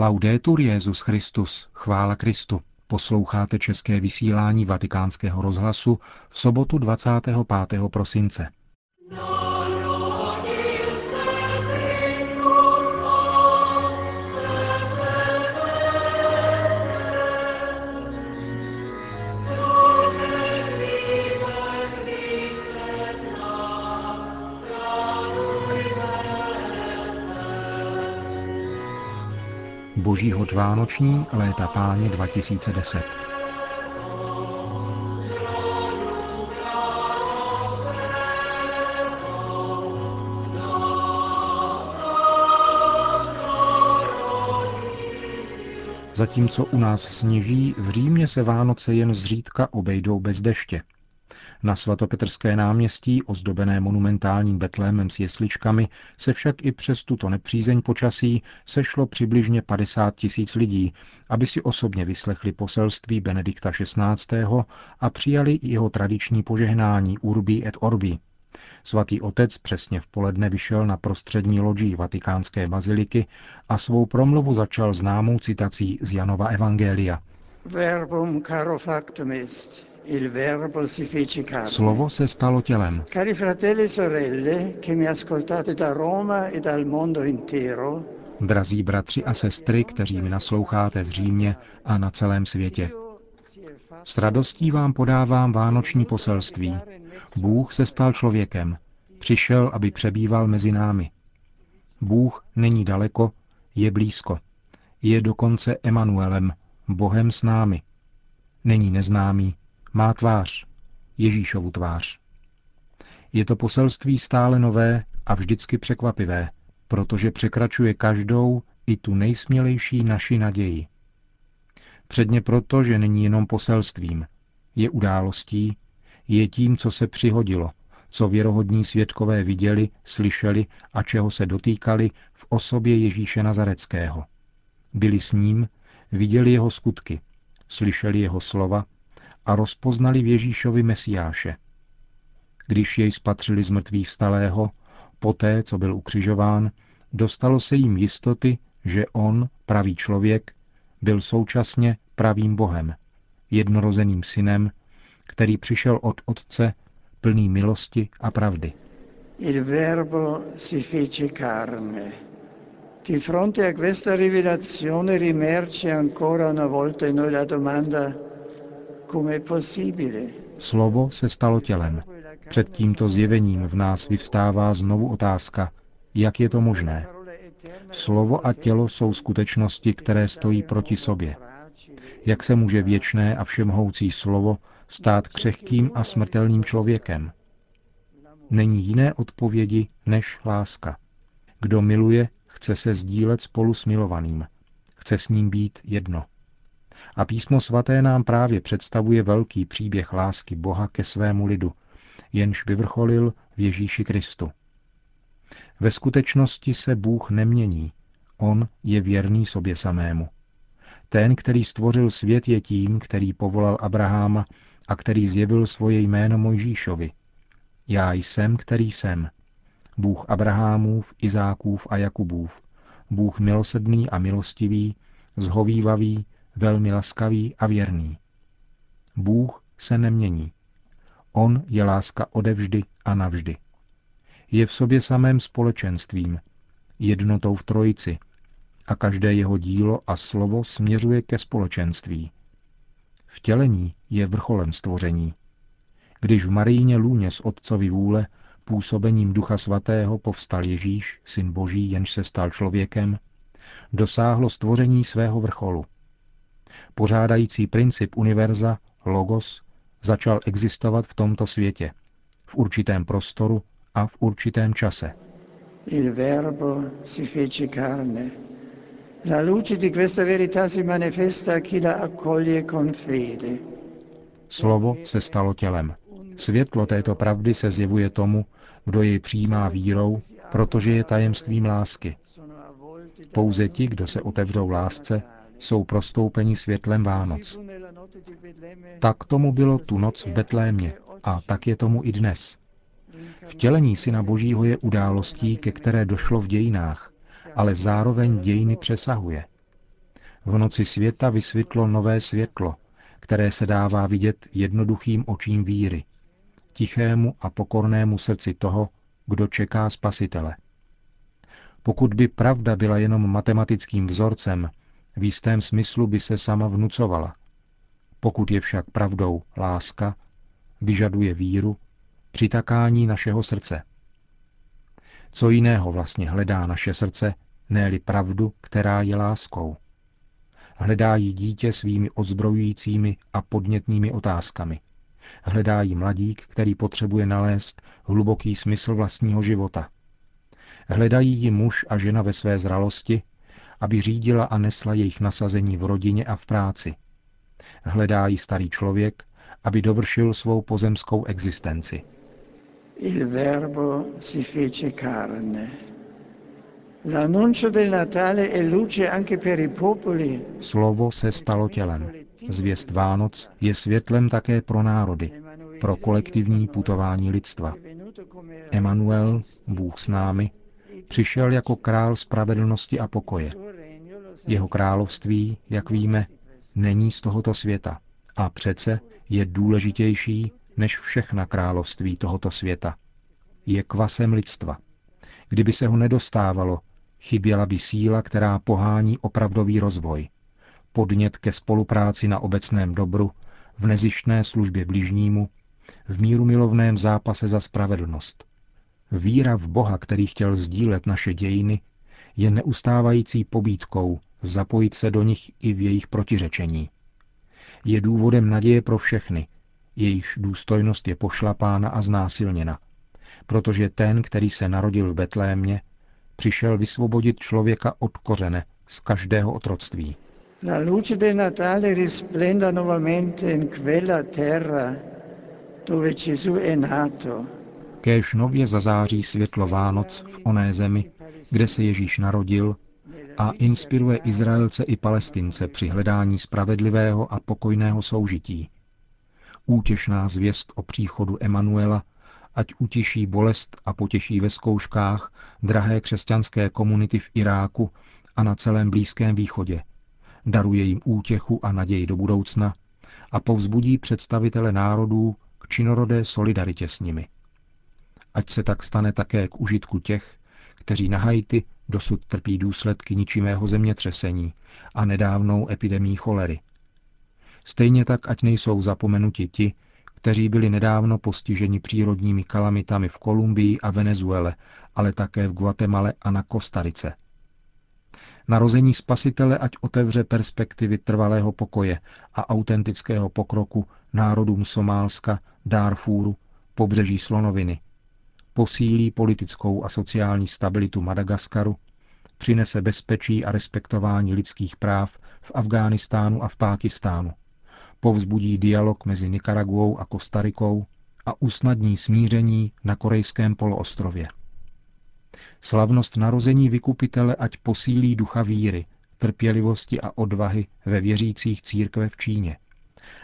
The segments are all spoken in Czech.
Laudetur Jezus Christus, chvála Kristu. Posloucháte české vysílání Vatikánského rozhlasu v sobotu 25. prosince. Boží hod Vánoční léta páně 2010. Zatímco u nás sněží, v Římě se Vánoce jen zřídka obejdou bez deště. Na svatopetrské náměstí, ozdobené monumentálním betlémem s jesličkami, se však i přes tuto nepřízeň počasí sešlo přibližně 50 tisíc lidí, aby si osobně vyslechli poselství Benedikta XVI. a přijali jeho tradiční požehnání Urbi et Orbi. Svatý otec přesně v poledne vyšel na prostřední loďí vatikánské baziliky a svou promluvu začal známou citací z Janova Evangelia. Verbum caro factum est. Slovo se stalo tělem. Cari fratelli e sorelle, che mi ascoltate da Roma e dal mondo intero, Drazí bratři a sestry, kteří mi nasloucháte v Římě a na celém světě. S radostí vám podávám vánoční poselství. Bůh se stal člověkem. Přišel, aby přebýval mezi námi. Bůh není daleko, je blízko. Je dokonce Emanuelem, Bohem s námi. Není neznámý, má tvář, Ježíšovu tvář. Je to poselství stále nové a vždycky překvapivé, protože překračuje každou i tu nejsmělejší naši naději. Předně proto, že není jenom poselstvím, je událostí, je tím, co se přihodilo, co věrohodní svědkové viděli, slyšeli a čeho se dotýkali v osobě Ježíše Nazareckého. Byli s ním, viděli jeho skutky, slyšeli jeho slova a rozpoznali v Ježíšovi Mesiáše. Když jej spatřili z mrtvých vstalého, poté, co byl ukřižován, dostalo se jim jistoty, že on, pravý člověk, byl současně pravým Bohem, jednorozeným synem, který přišel od Otce, plný milosti a pravdy. Il verbo si fece carne. Di fronte a questa rivelazione rimerge ancora una volta in noi la domanda Slovo se stalo tělem. Před tímto zjevením v nás vyvstává znovu otázka, jak je to možné. Slovo a tělo jsou skutečnosti, které stojí proti sobě. Jak se může věčné a všemhoucí slovo stát křehkým a smrtelným člověkem? Není jiné odpovědi než láska. Kdo miluje, chce se sdílet spolu s milovaným. Chce s ním být jedno. A písmo svaté nám právě představuje velký příběh lásky Boha ke svému lidu, jenž vyvrcholil v Ježíši Kristu. Ve skutečnosti se Bůh nemění, On je věrný sobě samému. Ten, který stvořil svět, je tím, který povolal Abraháma a který zjevil svoje jméno Mojžíšovi. Já jsem, který jsem. Bůh Abrahámův, Izákův a Jakubův. Bůh milosedný a milostivý, zhovývavý, velmi laskavý a věrný. Bůh se nemění. On je láska odevždy a navždy. Je v sobě samém společenstvím, jednotou v trojici a každé jeho dílo a slovo směřuje ke společenství. Vtělení je vrcholem stvoření. Když v Maríně lůně z Otcovi vůle působením Ducha Svatého povstal Ježíš, syn Boží, jenž se stal člověkem, dosáhlo stvoření svého vrcholu – Pořádající princip univerza, logos, začal existovat v tomto světě, v určitém prostoru a v určitém čase. Il verbo si fece carne. La luce di questa verità si manifesta a chi la accoglie con fede. Slovo se stalo tělem. Světlo této pravdy se zjevuje tomu, kdo jej přijímá vírou, protože je tajemstvím lásky. Pouze ti, kdo se otevřou lásce, jsou prostoupeni světlem Vánoc. Tak tomu bylo tu noc v Betlémě a tak je tomu i dnes. Vtělení Syna Božího je událostí, ke které došlo v dějinách, ale zároveň dějiny přesahuje. V noci světa vysvětlo nové světlo, které se dává vidět jednoduchým očím víry, tichému a pokornému srdci toho, kdo čeká spasitele. Pokud by pravda byla jenom matematickým vzorcem, v jistém smyslu by se sama vnucovala. Pokud je však pravdou láska, vyžaduje víru, přitakání našeho srdce. Co jiného vlastně hledá naše srdce, ne pravdu, která je láskou? Hledá ji dítě svými ozbrojujícími a podnětnými otázkami. Hledá ji mladík, který potřebuje nalézt hluboký smysl vlastního života. Hledají ji muž a žena ve své zralosti, aby řídila a nesla jejich nasazení v rodině a v práci. Hledá ji starý člověk, aby dovršil svou pozemskou existenci. Il verbo si fece carne. L'annuncio del Natale è luce anche per i popoli. Slovo se stalo tělem. Zvěst Vánoc je světlem také pro národy, pro kolektivní putování lidstva. Emanuel, Bůh s námi, přišel jako král spravedlnosti a pokoje. Jeho království, jak víme, není z tohoto světa a přece je důležitější než všechna království tohoto světa. Je kvasem lidstva. Kdyby se ho nedostávalo, chyběla by síla, která pohání opravdový rozvoj. Podnět ke spolupráci na obecném dobru, v nezištné službě bližnímu, v míru milovném zápase za spravedlnost. Víra v Boha, který chtěl sdílet naše dějiny, je neustávající pobídkou zapojit se do nich i v jejich protiřečení. Je důvodem naděje pro všechny, jejichž důstojnost je pošlapána a znásilněna, protože ten, který se narodil v Betlémě, přišel vysvobodit člověka od kořene z každého otroctví. La luce del Natale risplenda novamente in quella terra dove Gesù è nato. Kéž nově zazáří světlo Vánoc v oné zemi, kde se Ježíš narodil a inspiruje Izraelce i Palestince při hledání spravedlivého a pokojného soužití. Útěšná zvěst o příchodu Emanuela ať utiší bolest a potěší ve zkouškách drahé křesťanské komunity v Iráku a na celém Blízkém východě. Daruje jim útěchu a naději do budoucna a povzbudí představitele národů k činorodé solidaritě s nimi. Ať se tak stane také k užitku těch, kteří na Haiti dosud trpí důsledky ničivého zemětřesení a nedávnou epidemii cholery. Stejně tak, ať nejsou zapomenuti ti, kteří byli nedávno postiženi přírodními kalamitami v Kolumbii a Venezuele, ale také v Guatemale a na Kostarice. Narození spasitele ať otevře perspektivy trvalého pokoje a autentického pokroku národům Somálska, Darfúru, pobřeží Slonoviny, posílí politickou a sociální stabilitu Madagaskaru, přinese bezpečí a respektování lidských práv v Afghánistánu a v Pákistánu, povzbudí dialog mezi Nikaraguou a Kostarikou a usnadní smíření na korejském poloostrově. Slavnost narození vykupitele ať posílí ducha víry, trpělivosti a odvahy ve věřících církve v Číně,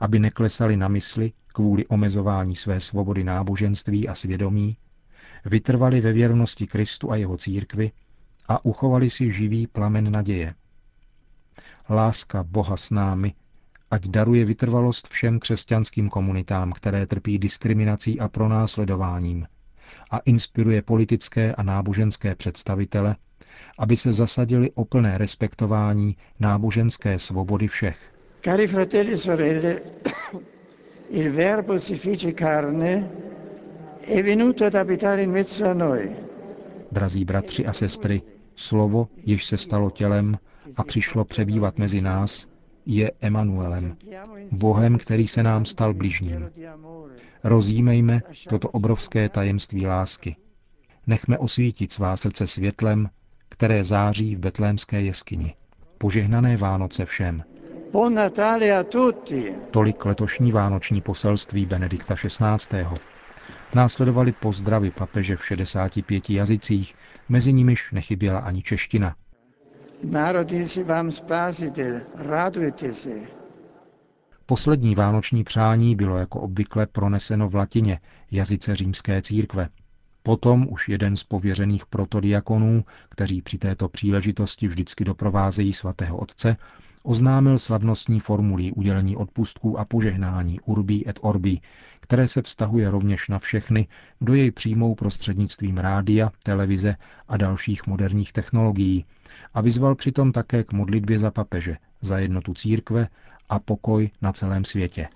aby neklesali na mysli kvůli omezování své svobody náboženství a svědomí, vytrvali ve věrnosti Kristu a jeho církvi a uchovali si živý plamen naděje. Láska Boha s námi ať daruje vytrvalost všem křesťanským komunitám, které trpí diskriminací a pronásledováním, a inspiruje politické a náboženské představitele, aby se zasadili o plné respektování náboženské svobody všech. Cari fratelli e sorelle, il verbo si fece carne Drazí bratři a sestry, slovo, jež se stalo tělem a přišlo přebývat mezi nás, je Emanuelem, Bohem, který se nám stal bližním. Rozjímejme toto obrovské tajemství lásky. Nechme osvítit svá srdce světlem, které září v betlémské jeskyni. Požehnané Vánoce všem. Tolik letošní vánoční poselství Benedikta XVI. Následovali pozdravy papeže v 65 jazycích, mezi nimiž nechyběla ani čeština. Narodil si vám spásitel, radujte se. Poslední vánoční přání bylo jako obvykle proneseno v latině, jazyce římské církve. Potom už jeden z pověřených protodiakonů, kteří při této příležitosti vždycky doprovázejí svatého otce, oznámil slavnostní formulí udělení odpustků a požehnání Urbi et Orbi, které se vztahuje rovněž na všechny, kdo jej přijmou prostřednictvím rádia, televize a dalších moderních technologií a vyzval přitom také k modlitbě za papeže, za jednotu církve a pokoj na celém světě.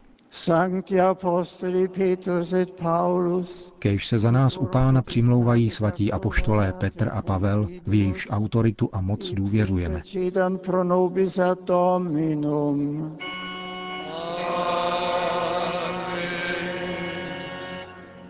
Kež se za nás u pána přimlouvají svatí apoštolé Petr a Pavel, v jejichž autoritu a moc důvěřujeme.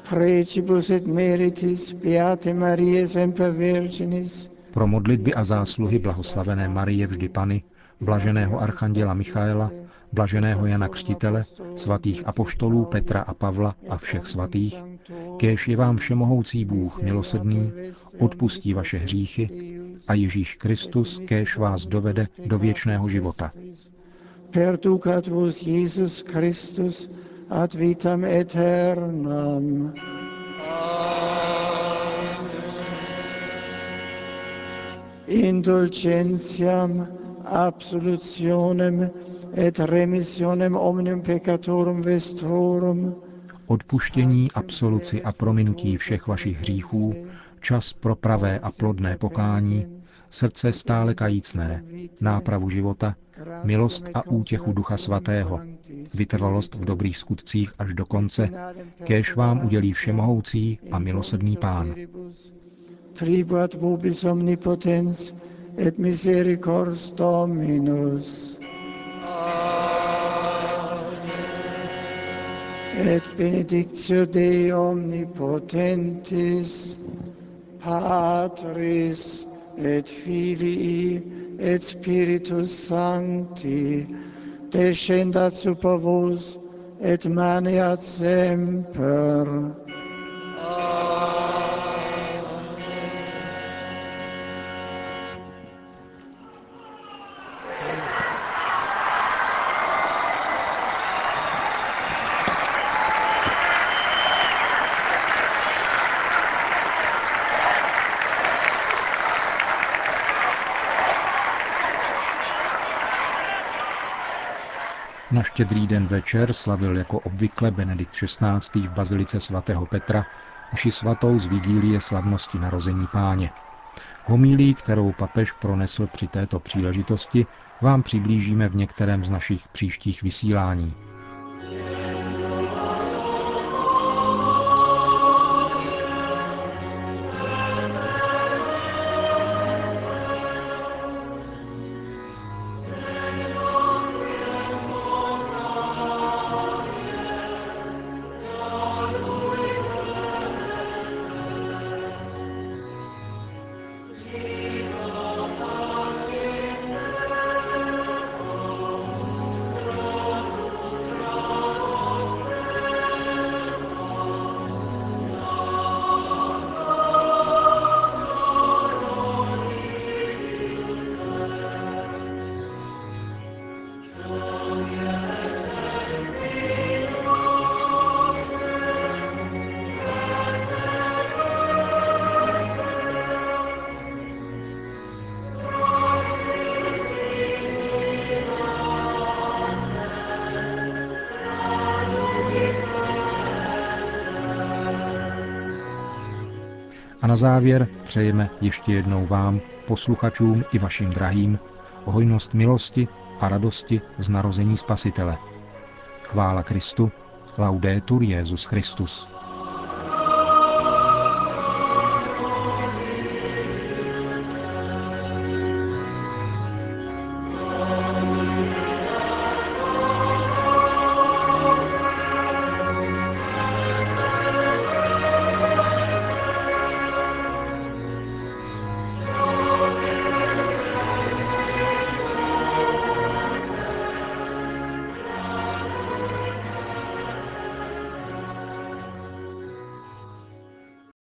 Precibus et meritis Beate Maria Semper Virginis. Pro modlitby a zásluhy blahoslavené Marie vždy Pany, blaženého archanděla Michaela, blaženého Jana Křtitele, svatých apoštolů Petra a Pavla a všech svatých, kéž je vám všemohoucí Bůh milosedný, odpustí vaše hříchy a Ježíš Kristus kéž vás dovede do věčného života. Perducat vos Jesus Christus ad vitam aeternam. indulgentiam absolutionem et remissionem omnium peccatorum vestrorum, odpuštění, absoluci a prominutí všech vašich hříchů, čas pro pravé a plodné pokání, srdce stále kajícné, nápravu života, milost a útěchu Ducha Svatého, vytrvalost v dobrých skutcích až do konce, kéž vám udělí všemohoucí a milosrdný Pán. Tribuat vobis omnipotens et misericors Dominus. Et benedictio Dei omnipotentis, Patris et Filii et Spiritus Sancti, descendat super vos et maneat semper. Na štědrý den večer slavil jako obvykle Benedikt XVI. v bazilice svatého Petra mši svatou z vigílie slavnosti narození páně. Homílí, kterou papež pronesl při této příležitosti, vám přiblížíme v některém z našich příštích vysílání. Na závěr přejeme ještě jednou vám, posluchačům i vašim drahým, hojnost milosti a radosti z narození Spasitele. Chvála Kristu, laudetur Jezus Christus.